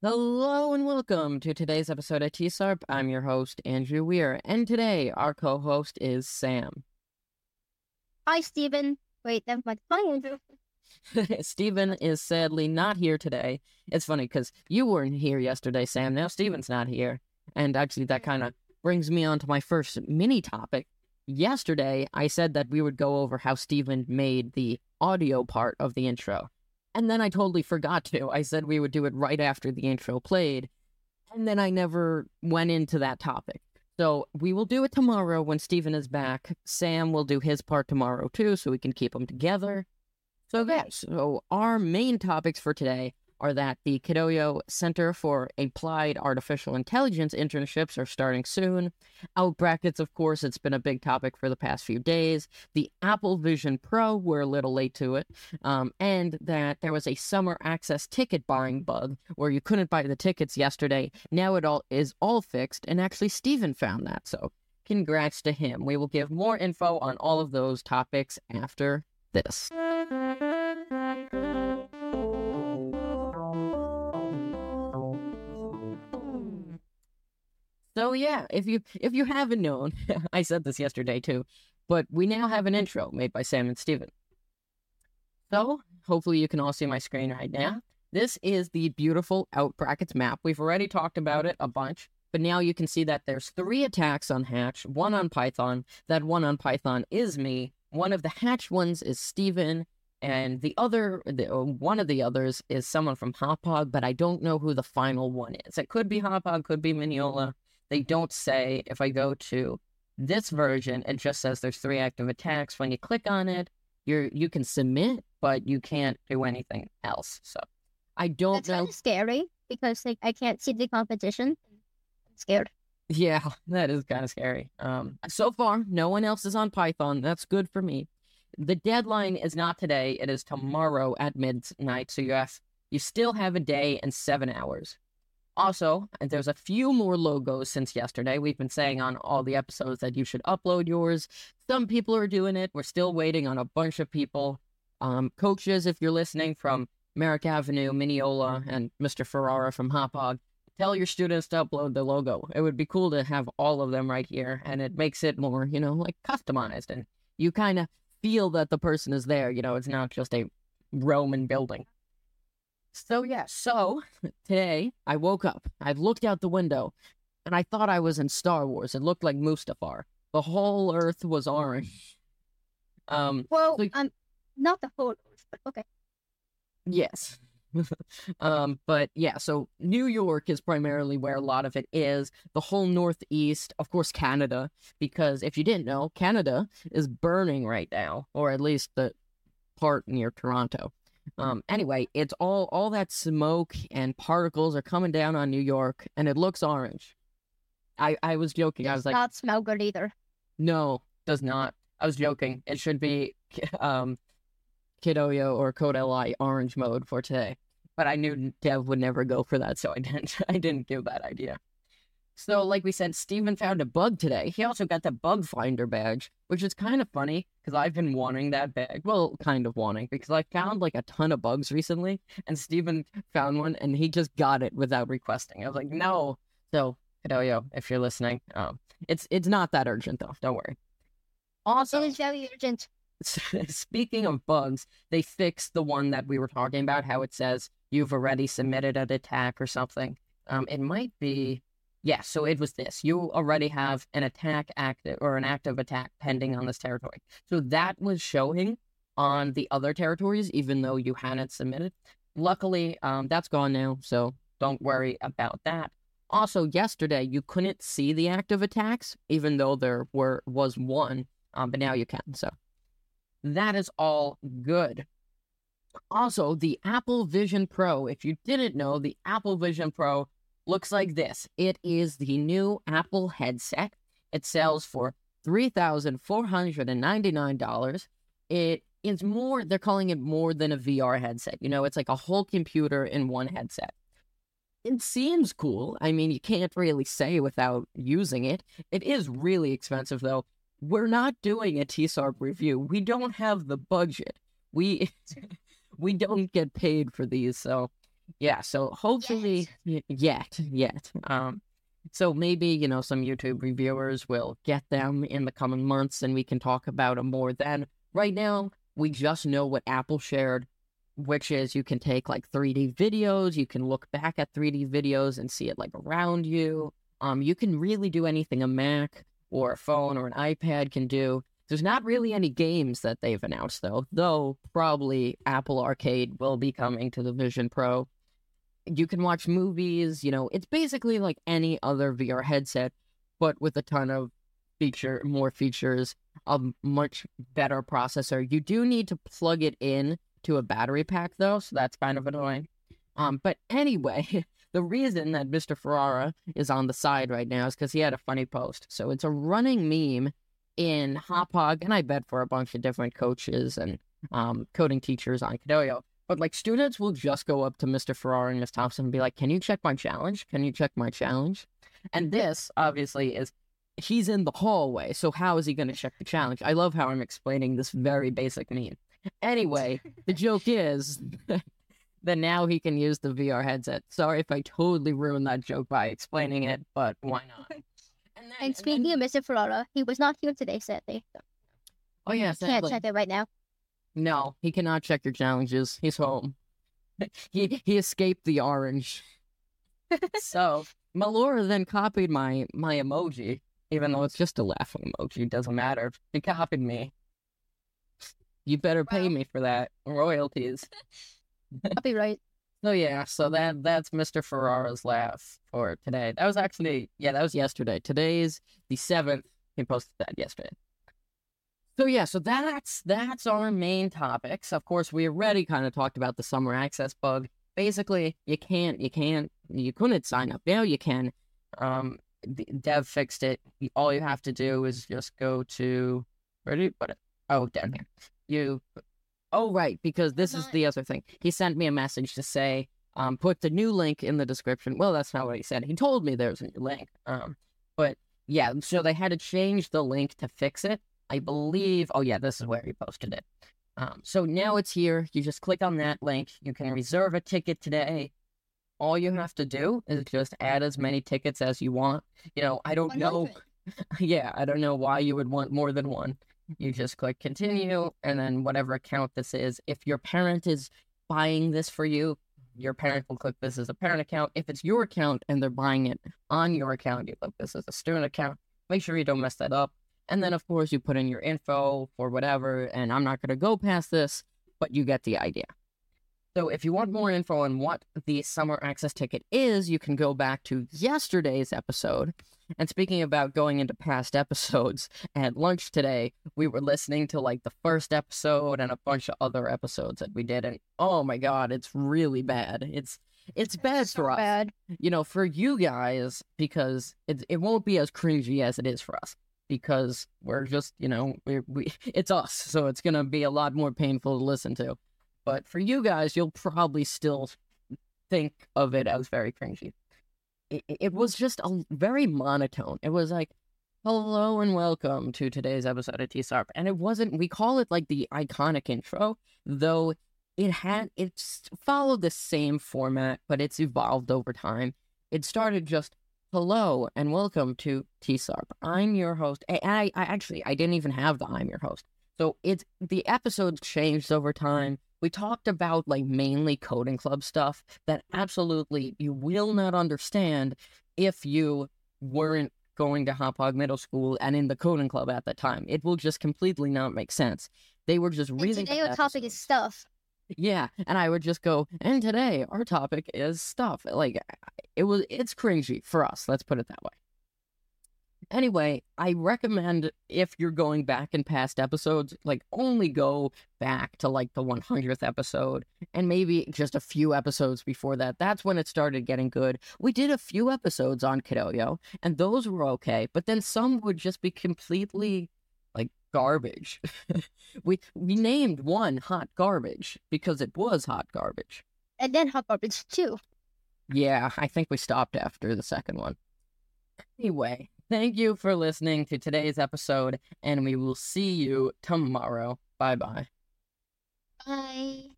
Hello and welcome to today's episode of TSARP. I'm your host, Andrew Weir, and today our co host is Sam. Hi, Steven. Wait, that's my hi, Andrew. Steven is sadly not here today. It's funny because you weren't here yesterday, Sam. Now Steven's not here. And actually, that mm-hmm. kind of brings me on to my first mini topic. Yesterday, I said that we would go over how Steven made the audio part of the intro. And then I totally forgot to. I said we would do it right after the intro played. And then I never went into that topic. So we will do it tomorrow when Steven is back. Sam will do his part tomorrow too, so we can keep them together. So, yes, so our main topics for today are that the Kidoyo Center for Applied Artificial Intelligence internships are starting soon. Out brackets, of course, it's been a big topic for the past few days. The Apple Vision Pro, we're a little late to it. Um, and that there was a summer access ticket buying bug where you couldn't buy the tickets yesterday. Now it all is all fixed, and actually, Steven found that. So, congrats to him. We will give more info on all of those topics after this. So yeah, if you if you haven't known, I said this yesterday too, but we now have an intro made by Sam and Steven. So hopefully you can all see my screen right now. This is the beautiful out brackets map. We've already talked about it a bunch, but now you can see that there's three attacks on Hatch, one on Python. That one on Python is me. One of the Hatch ones is Steven, and the other, the, uh, one of the others is someone from Hauppauge, but I don't know who the final one is. It could be Hauppauge, could be Mineola. They don't say if I go to this version, it just says there's three active attacks. When you click on it, you're you can submit, but you can't do anything else. So I don't That's know. kind of scary because like I can't see the competition. I'm scared. Yeah, that is kind of scary. Um, so far, no one else is on Python. That's good for me. The deadline is not today; it is tomorrow at midnight. So you have you still have a day and seven hours. Also, there's a few more logos since yesterday. We've been saying on all the episodes that you should upload yours. Some people are doing it. We're still waiting on a bunch of people. Um, coaches, if you're listening from Merrick Avenue, Mineola, and Mr. Ferrara from Hauppauge, tell your students to upload the logo. It would be cool to have all of them right here, and it makes it more, you know, like customized, and you kind of feel that the person is there. You know, it's not just a Roman building. So yeah, so today I woke up, I looked out the window, and I thought I was in Star Wars. It looked like Mustafar. The whole Earth was orange. Um, Well, So- um, not the whole, earth, but okay. Yes. um, but yeah, so New York is primarily where a lot of it is. The whole Northeast, of course, Canada, because if you didn't know, Canada is burning right now, or at least the part near Toronto. Um, anyway, it's all all that smoke and particles are coming down on New York, and it looks orange. I I was joking. I was like, not smell good either. no, does not. I was joking. It should be um, Kidoyo or Codeli orange mode for today. But I knew Dev would never go for that, so I didn't. I didn't give that idea. So, like we said, Steven found a bug today. He also got the bug finder badge, which is kind of funny because I've been wanting that badge. Well, kind of wanting because I found like a ton of bugs recently, and Steven found one and he just got it without requesting. I was like, no. So, Kidoyo, if you're listening, um, it's it's not that urgent though. Don't worry. Also, It is very urgent. speaking of bugs, they fixed the one that we were talking about. How it says you've already submitted an attack or something. Um, it might be. Yeah, so it was this. You already have an attack active or an active attack pending on this territory. So that was showing on the other territories, even though you hadn't submitted. Luckily, um, that's gone now, so don't worry about that. Also, yesterday you couldn't see the active attacks, even though there were was one, um, but now you can. So that is all good. Also, the Apple Vision Pro. If you didn't know, the Apple Vision Pro looks like this. It is the new Apple headset. It sells for $3,499. It is more, they're calling it more than a VR headset. You know, it's like a whole computer in one headset. It seems cool. I mean, you can't really say without using it. It is really expensive, though. We're not doing a TSARP review. We don't have the budget. We we don't get paid for these, so yeah, so hopefully y- yet, yet. Um so maybe, you know, some YouTube reviewers will get them in the coming months and we can talk about them more then. Right now, we just know what Apple shared, which is you can take like 3D videos, you can look back at 3D videos and see it like around you. Um, you can really do anything a Mac or a phone or an iPad can do. There's not really any games that they've announced though, though probably Apple Arcade will be coming to the Vision Pro. You can watch movies, you know, it's basically like any other VR headset, but with a ton of feature, more features, a much better processor. You do need to plug it in to a battery pack though, so that's kind of annoying. Um, but anyway, the reason that Mr. Ferrara is on the side right now is because he had a funny post. So it's a running meme in Hauppauge, and I bet for a bunch of different coaches and um, coding teachers on Kidoyo. But like students will just go up to Mr. Ferrara and Miss Thompson and be like, "Can you check my challenge? Can you check my challenge?" And mm-hmm. this obviously is he's in the hallway, so how is he going to check the challenge? I love how I'm explaining this very basic meme. Anyway, the joke is that now he can use the VR headset. Sorry if I totally ruined that joke by explaining it, but why not? And, then, And speaking of Mr. Ferrara, he was not here today, sadly. oh yeah, Can't check it right now. No, he cannot check your challenges. He's home. he he escaped the orange. so Melora then copied my my emoji, even though it's just a laughing emoji. Doesn't matter. He copied me. You better pay Wow. me for that royalties. Copyright. So yeah, so that that's Mr. Ferrara's laugh for today. That was actually yeah, that was yesterday. Today's the seventh. He posted that yesterday. So yeah, so that's that's our main topics. Of course, we already kind of talked about the summer access bug. Basically, you can't, you can't, you couldn't sign up. Now you can. Um, Dev fixed it. All you have to do is just go to where did what? Oh, down here. You. Oh right, because this is the other thing. He sent me a message to say, um, put the new link in the description. Well, that's not what he said. He told me there's a new link. Um, but yeah, so they had to change the link to fix it. I believe. Oh yeah, this is where he posted it. Um, so now it's here. You just click on that link. You can reserve a ticket today. All you have to do is just add as many tickets as you want. You know, I don't know. yeah, I don't know why you would want more than one. You just click continue, and then whatever account this is. If your parent is buying this for you, your parent will click this as a parent account. If it's your account and they're buying it on your account, you click this as a student account. Make sure you don't mess that up. And then, mm-hmm. of course, you put in your info for whatever. And I'm not going to go past this, but you get the idea. So, if you want more info on what the summer access ticket is, you can go back to yesterday's episode. And speaking about going into past episodes, at lunch today, we were listening to like the first episode and a bunch of other episodes that we did. And oh my God, it's really bad. It's it's bad So for us bad. you know, for you guys, because it it won't be as cringy as it is for us, because we're just, you know, we we it's us, so it's gonna be a lot more painful to listen to. But for you guys, you'll probably still think of it as very cringy. It, it was just a very monotone. It was like, hello and welcome to today's episode of T-Sarp. And it wasn't, we call it like the iconic intro, though it had, it's followed the same format, but it's evolved over time. It started just, hello and welcome to T-Sarp. I'm your host. And I, I actually, I didn't even have the I'm your host. So it's, the episodes changed over time. We talked about like mainly coding club stuff that absolutely you will not understand if you weren't going to Hauppauge Middle School and in the coding club at the time. It will just completely not make sense. They were just reading. today our topic is stuff. Yeah, and I would just go, and today our topic is stuff. Like it was it's cringy for us, let's put it that way. Anyway, I recommend if you're going back in past episodes, like only go back to like the 100th episode and maybe just a few episodes before that. That's when it started getting good. We did a few episodes on Kidoyo, and those were okay, but then some would just be completely garbage. we we named one hot garbage because it was hot garbage. And then hot garbage too. Yeah, I think we stopped after the second one. Anyway, thank you for listening to today's episode, and we will see you tomorrow. Bye bye. Bye.